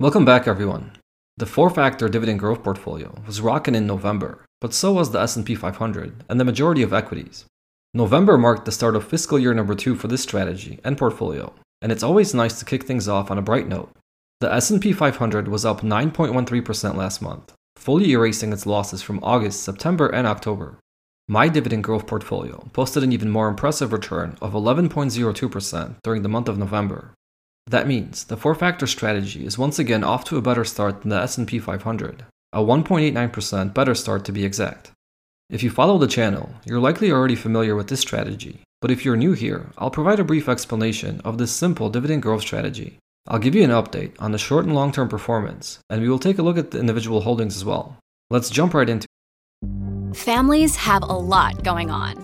Welcome back everyone. The four-factor dividend growth portfolio was rocking in November, but so was the S&P 500 and the majority of equities. November marked the start of fiscal year number 2 for this strategy and portfolio, and it's always nice to kick things off on a bright note. The S&P 500 was up 9.13% last month, fully erasing its losses from August, September, and October. My dividend growth portfolio posted an even more impressive return of 11.02% during the month of November. That means the four-factor strategy is once again off to a better start than the S&P 500, a 1.89% better start to be exact. If you follow the channel, you're likely already familiar with this strategy, but if you're new here, I'll provide a brief explanation of this simple dividend growth strategy. I'll give you an update on the short and long-term performance, and we will take a look at the individual holdings as well. Let's jump right into Families have a lot going on.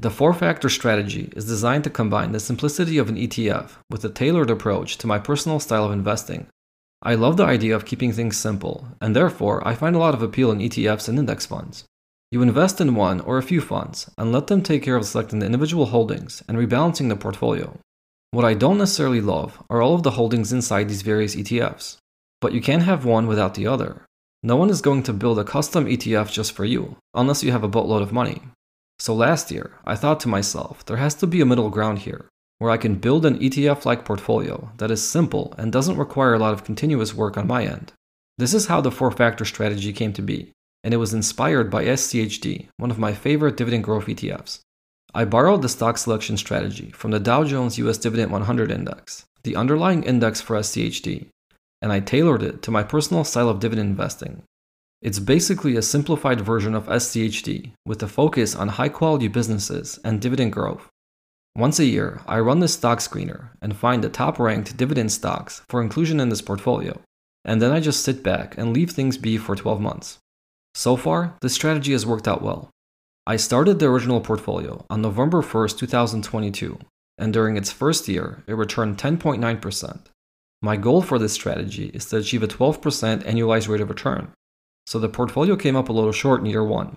The four factor strategy is designed to combine the simplicity of an ETF with a tailored approach to my personal style of investing. I love the idea of keeping things simple, and therefore I find a lot of appeal in ETFs and index funds. You invest in one or a few funds and let them take care of selecting the individual holdings and rebalancing the portfolio. What I don't necessarily love are all of the holdings inside these various ETFs, but you can't have one without the other. No one is going to build a custom ETF just for you, unless you have a boatload of money. So last year, I thought to myself, there has to be a middle ground here, where I can build an ETF like portfolio that is simple and doesn't require a lot of continuous work on my end. This is how the four factor strategy came to be, and it was inspired by SCHD, one of my favorite dividend growth ETFs. I borrowed the stock selection strategy from the Dow Jones US Dividend 100 Index, the underlying index for SCHD, and I tailored it to my personal style of dividend investing, it's basically a simplified version of SCHD with a focus on high quality businesses and dividend growth. Once a year, I run this stock screener and find the top ranked dividend stocks for inclusion in this portfolio, and then I just sit back and leave things be for 12 months. So far, this strategy has worked out well. I started the original portfolio on November 1st, 2022, and during its first year, it returned 10.9%. My goal for this strategy is to achieve a 12% annualized rate of return, so the portfolio came up a little short in year 1.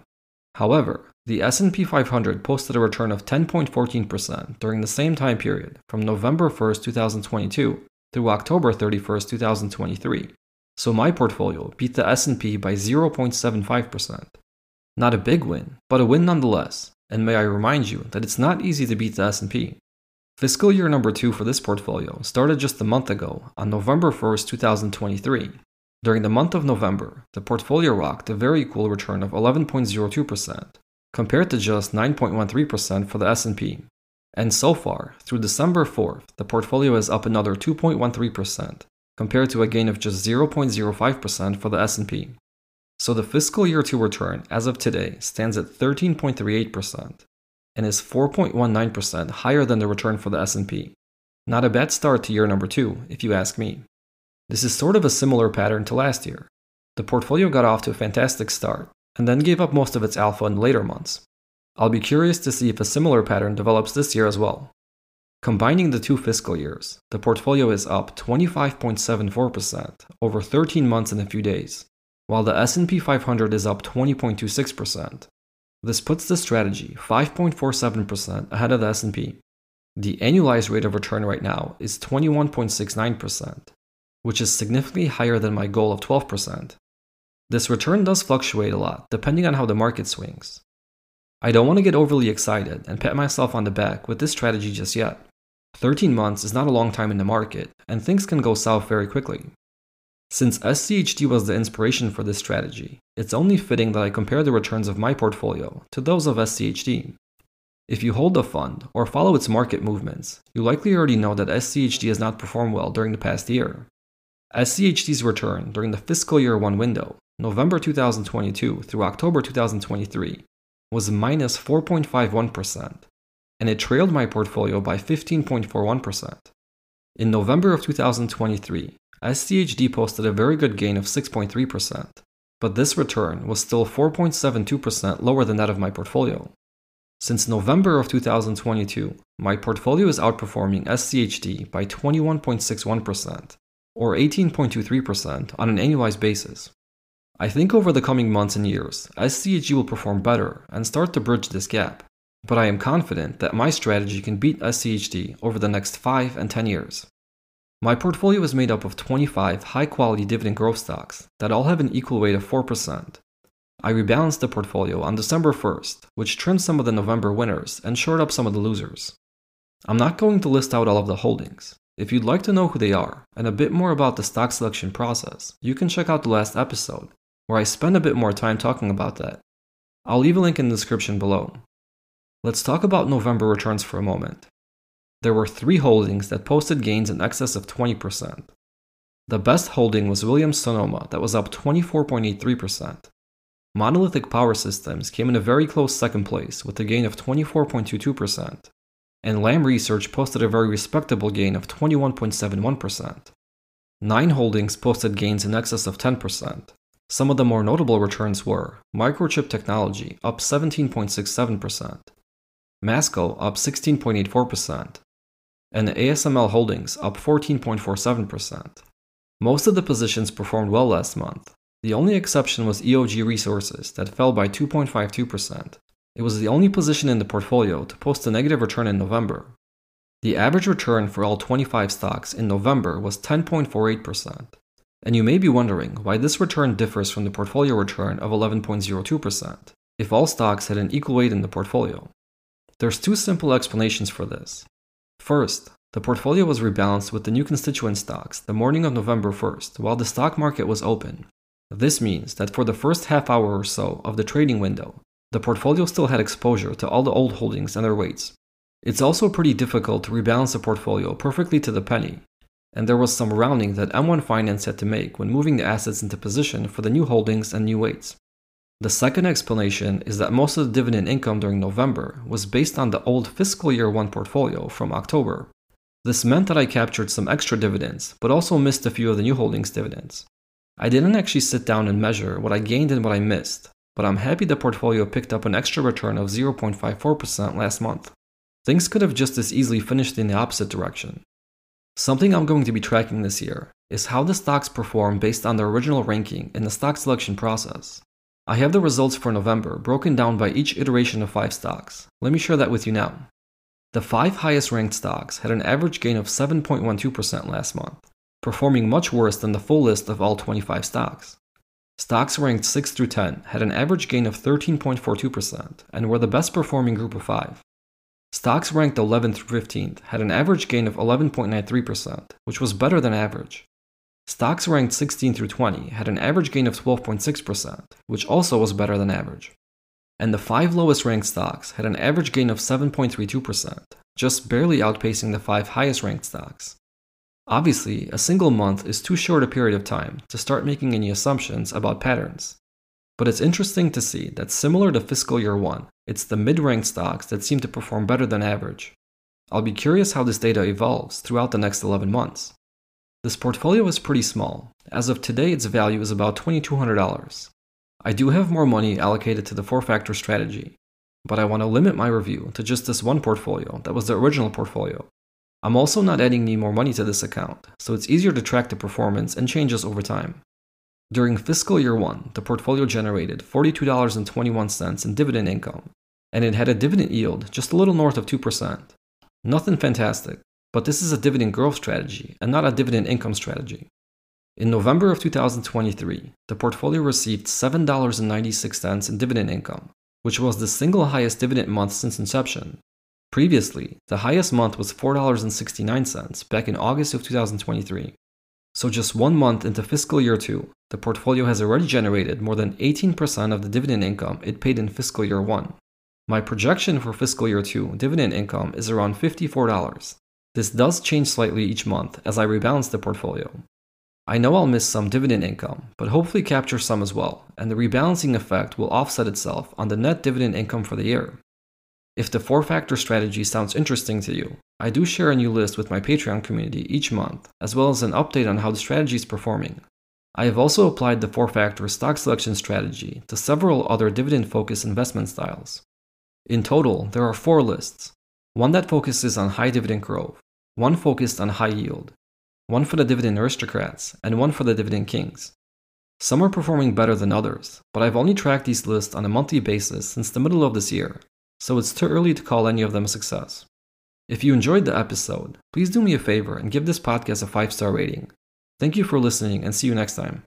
However, the S&P 500 posted a return of 10.14% during the same time period from November 1st, 2022 through October 31st, 2023. So my portfolio beat the S&P by 0.75%. Not a big win, but a win nonetheless. And may I remind you that it's not easy to beat the S&P. Fiscal year number 2 for this portfolio started just a month ago on November 1st, 2023, during the month of November, the portfolio rocked a very cool return of 11.02%, compared to just 9.13% for the S&P. And so far, through December 4th, the portfolio is up another 2.13%, compared to a gain of just 0.05% for the S&P. So the fiscal year 2 return as of today stands at 13.38% and is 4.19% higher than the return for the S&P. Not a bad start to year number 2 if you ask me. This is sort of a similar pattern to last year. The portfolio got off to a fantastic start, and then gave up most of its alpha in later months. I'll be curious to see if a similar pattern develops this year as well. Combining the two fiscal years, the portfolio is up 25.74% over 13 months and a few days, while the S&P 500 is up 20.26%. This puts the strategy 5.47% ahead of the S&P. The annualized rate of return right now is 21.69%, which is significantly higher than my goal of 12%. This return does fluctuate a lot, depending on how the market swings. I don't want to get overly excited and pat myself on the back with this strategy just yet. 13 months is not a long time in the market, and things can go south very quickly. Since SCHD was the inspiration for this strategy, it's only fitting that I compare the returns of my portfolio to those of SCHD. If you hold the fund or follow its market movements, you likely already know that SCHD has not performed well during the past year. SCHD's return during the fiscal year 1 window, November 2022 through October 2023, was minus 4.51%, and it trailed my portfolio by 15.41%. In November of 2023, SCHD posted a very good gain of 6.3%, but this return was still 4.72% lower than that of my portfolio. Since November of 2022, my portfolio is outperforming SCHD by 21.61%, or 18.23% on an annualized basis. I think over the coming months and years, SCHD will perform better and start to bridge this gap, but I am confident that my strategy can beat SCHD over the next 5 and 10 years. My portfolio is made up of 25 high quality dividend growth stocks that all have an equal weight of 4%. I rebalanced the portfolio on December 1st, which trimmed some of the November winners and shored up some of the losers. I'm not going to list out all of the holdings. If you'd like to know who they are and a bit more about the stock selection process, you can check out the last episode, where I spend a bit more time talking about that. I'll leave a link in the description below. Let's talk about November returns for a moment there were three holdings that posted gains in excess of 20%. The best holding was Williams Sonoma, that was up 24.83%. Monolithic Power Systems came in a very close second place with a gain of 24.22%, and Lam Research posted a very respectable gain of 21.71%. Nine holdings posted gains in excess of 10%. Some of the more notable returns were Microchip Technology up 17.67%, Masco up 16.84%, and ASML Holdings up 14.47%. Most of the positions performed well last month. The only exception was EOG Resources that fell by 2.52%. It was the only position in the portfolio to post a negative return in November. The average return for all 25 stocks in November was 10.48%. And you may be wondering why this return differs from the portfolio return of 11.02% if all stocks had an equal weight in the portfolio. There's two simple explanations for this. First, the portfolio was rebalanced with the new constituent stocks the morning of November 1st while the stock market was open. This means that for the first half hour or so of the trading window, the portfolio still had exposure to all the old holdings and their weights. It's also pretty difficult to rebalance a portfolio perfectly to the penny, and there was some rounding that M1 Finance had to make when moving the assets into position for the new holdings and new weights. The second explanation is that most of the dividend income during November was based on the old fiscal year 1 portfolio from October. This meant that I captured some extra dividends, but also missed a few of the new holdings dividends. I didn't actually sit down and measure what I gained and what I missed, but I'm happy the portfolio picked up an extra return of 0.54% last month. Things could have just as easily finished in the opposite direction. Something I'm going to be tracking this year is how the stocks perform based on their original ranking in the stock selection process. I have the results for November broken down by each iteration of 5 stocks. Let me share that with you now. The 5 highest ranked stocks had an average gain of 7.12% last month, performing much worse than the full list of all 25 stocks. Stocks ranked 6 through 10 had an average gain of 13.42% and were the best performing group of 5. Stocks ranked 11 through 15 had an average gain of 11.93%, which was better than average. Stocks ranked 16 through 20 had an average gain of 12.6%, which also was better than average. And the five lowest ranked stocks had an average gain of 7.32%, just barely outpacing the five highest ranked stocks. Obviously, a single month is too short a period of time to start making any assumptions about patterns. But it's interesting to see that similar to fiscal year 1, it's the mid ranked stocks that seem to perform better than average. I'll be curious how this data evolves throughout the next 11 months. This portfolio is pretty small. As of today, its value is about $2,200. I do have more money allocated to the four factor strategy, but I want to limit my review to just this one portfolio that was the original portfolio. I'm also not adding any more money to this account, so it's easier to track the performance and changes over time. During fiscal year 1, the portfolio generated $42.21 in dividend income, and it had a dividend yield just a little north of 2%. Nothing fantastic, but this is a dividend growth strategy and not a dividend income strategy. In November of 2023, the portfolio received $7.96 in dividend income, which was the single highest dividend month since inception. Previously, the highest month was $4.69 back in August of 2023. So, just one month into fiscal year 2, the portfolio has already generated more than 18% of the dividend income it paid in fiscal year 1. My projection for fiscal year 2 dividend income is around $54, this does change slightly each month as I rebalance the portfolio. I know I'll miss some dividend income, but hopefully capture some as well, and the rebalancing effect will offset itself on the net dividend income for the year. If the four factor strategy sounds interesting to you, I do share a new list with my Patreon community each month, as well as an update on how the strategy is performing. I have also applied the four factor stock selection strategy to several other dividend focused investment styles. In total, there are four lists one that focuses on high dividend growth, one focused on high yield, one for the dividend aristocrats, and one for the dividend kings. Some are performing better than others, but I've only tracked these lists on a monthly basis since the middle of this year, so it's too early to call any of them a success. If you enjoyed the episode, please do me a favor and give this podcast a 5 star rating. Thank you for listening and see you next time.